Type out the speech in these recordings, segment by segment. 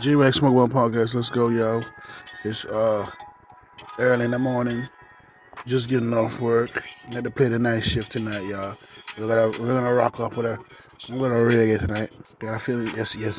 G Rex Smoke One Podcast. Let's go, yo. It's uh early in the morning. Just getting off work. Had to play the night shift tonight, y'all. We're gonna we're gonna rock up with a I'm gonna reggae tonight. Got a feeling yes yes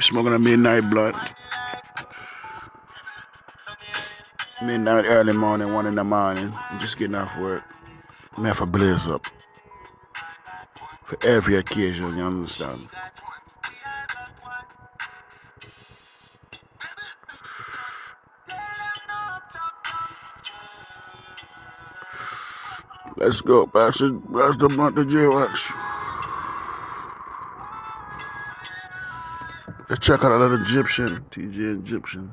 Smoking a midnight blunt. Midnight, early morning, one in the morning. I'm just getting off work. I'm have a blaze up. For every occasion, you understand? Let's go, Check out another Egyptian, TJ Egyptian.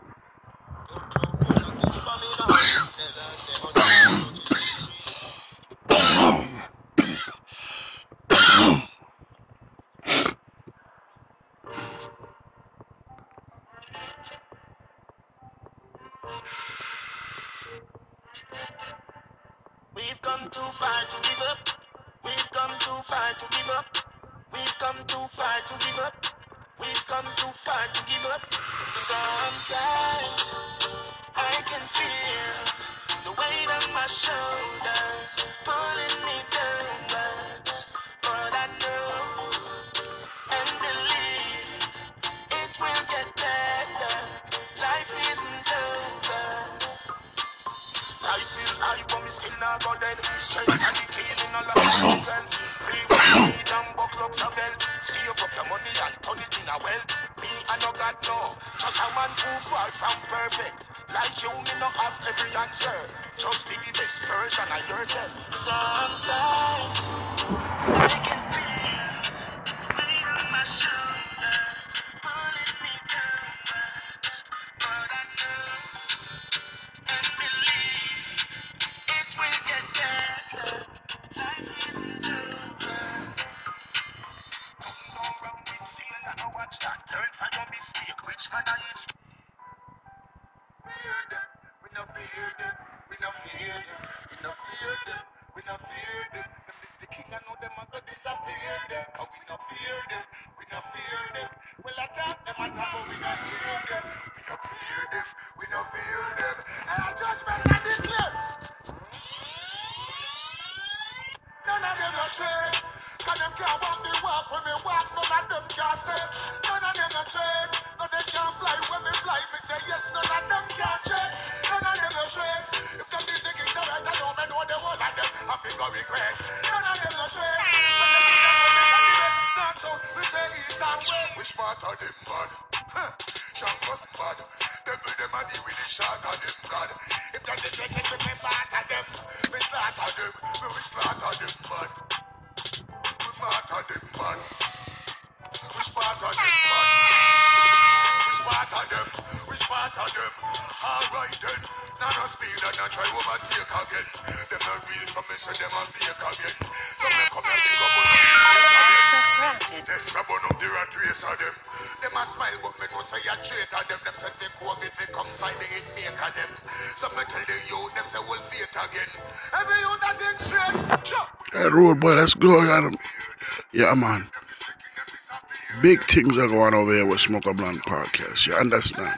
too far to give up. We've come too far to give up. We've come too far to give up. We've come too far to give up. Sometimes I no God no. Just a man too far from perfect. Like you, me no have every answer. Just be the best version of yourself. Sometimes I can feel I don't mistake which man I is. Fear them, we no fear them, we no fear them, we no fear them, we no fear them. Them this the king, I know them a go disappear them. Cause we no fear them, we no fear them. Well I talk them a talk, but we no fear them, we no fear them, we no fear them. And a judgment I declare. None of them no trade. Cause them can't walk when me walk. None of them can. None of them no trade. No they can't fly when me fly. Me say yes. None of them can. None of them. If them right, I know me know of them. I figure regret. None of them them can. Not so. Me say and of them bad? Devil them a with the shot of them God. If them king, me of them. Me slaughter them. Them. So tell the youth them say we'll fake again. Every youth that think straight. Sure. That road boy, let's go. Got him. Yeah, man. Big things are going on over here with Smoker Blunt Podcast. You understand?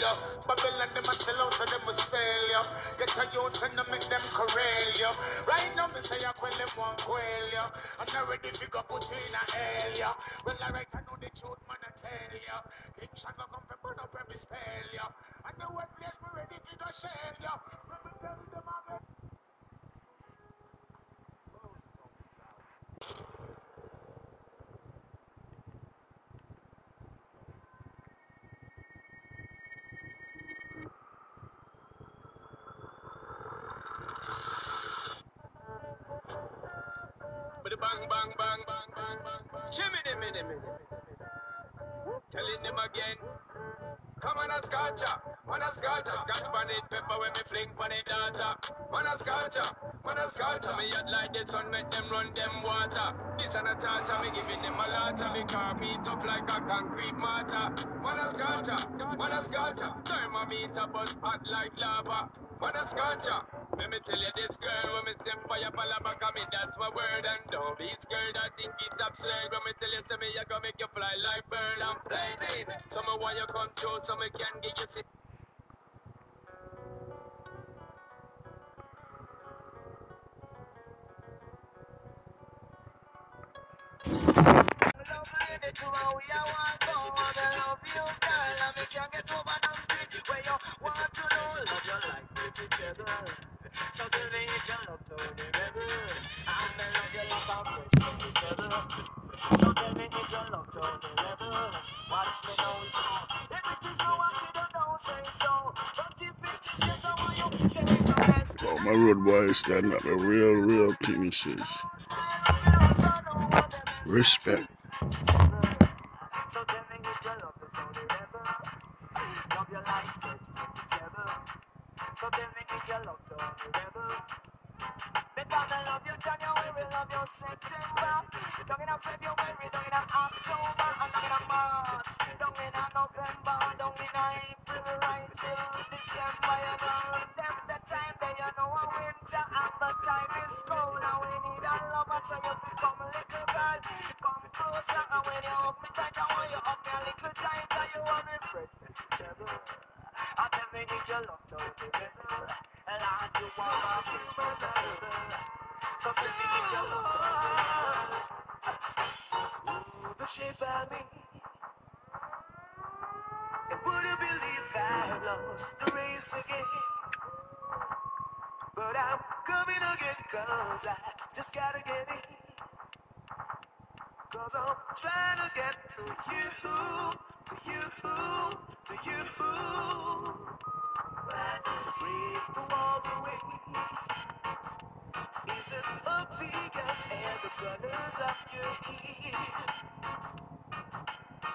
you. Babylon, them a sell out, so them a sell you. Get a youth and them make them corral you. Right now, me say I quell them one quail you. I'm not ready to go put in a hell you. Well, alright, I know the truth, man, I tell you. Things shall not come from burn up every spell you. And the one place me ready to go shell you. Let me tell them I'm Telling them again. Come on a scotcha, man a scotcha. Scotch pan it, pepper when me fling pan it data. Man a scotcha, man a scotcha. Me head like the sun, make them run them water. This and a tata, me giving them a lot. Me car beat up like a concrete mortar. Man a scotcha, man a scotcha. Thermometer buzz hot like lava. Man a scotcha. Let me tell you this girl, when me step by your balabaka, me that's my word and don't be scared. I think it's absurd when me tell you to me, I gonna make you fly like bird. I'm blazing. So me want you come through, so me can get you sit. Love you, girl, like vegetable. So a. Oh, my road boy is standing up the real, real don't want them. Respect. Love you January, love you September. Down in February, down in October, and down in March, down in November, down in April, right till December. You know, them the time that you know a winter and the time is cold, and we need a lover, so you become a little girl. Come closer, and when you hug me tight, I want you hug me a little tighter. You want me fresh vegetable. I tell me if you love Tony Rebel, and I do want my human rebel. And would you believe I lost the race again. But I'm coming again, cause I just gotta get in. Cause I'm trying to get to you, to you, to you. Break the walls away. Is as obvious as the colors of your hair.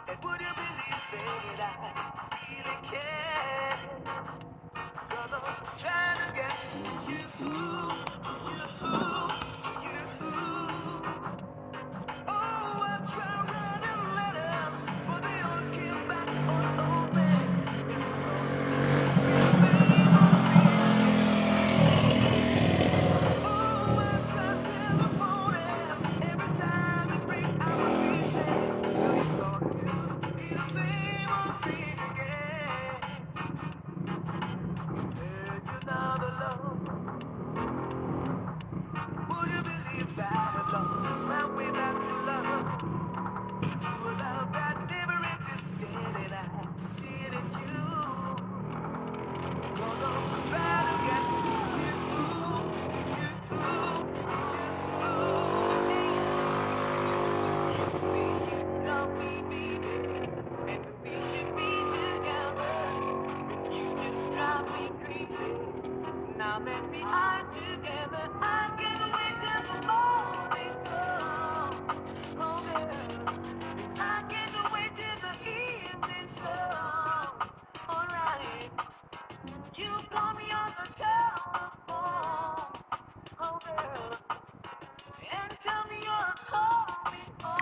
And would you believe that I really care? Cause I'm trying to get to you,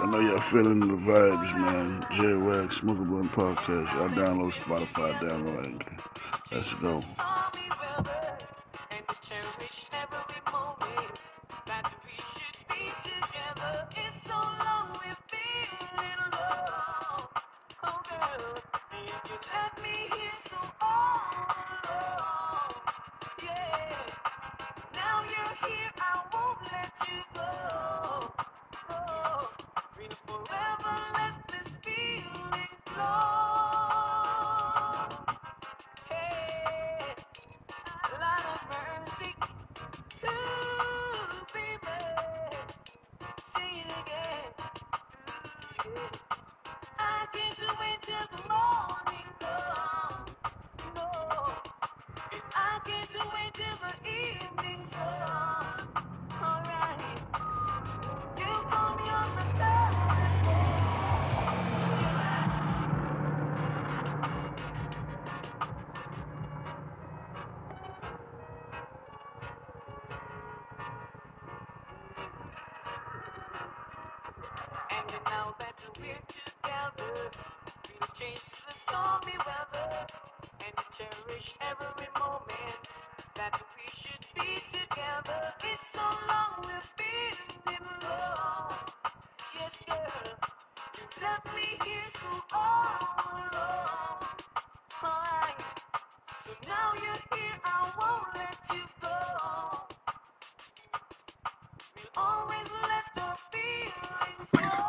I know y'all feeling the vibes, man. J Wax, Smoker Blunt Podcast. Y'all download Spotify, download Anchor. Let's go. That we're together, we'll change the stormy weather, and to cherish every moment that we should be together. It's so long we've been in love. Yes, girl, you left me here so all alone. Alright, so now you're here, I won't let you go. We'll always let the feelings flow.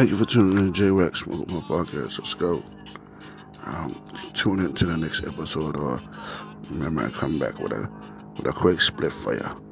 Thank you for tuning in to Blunt Podcast. Let's go. Um, tune in to the next episode, or remember, I come back with a with a quick split for you.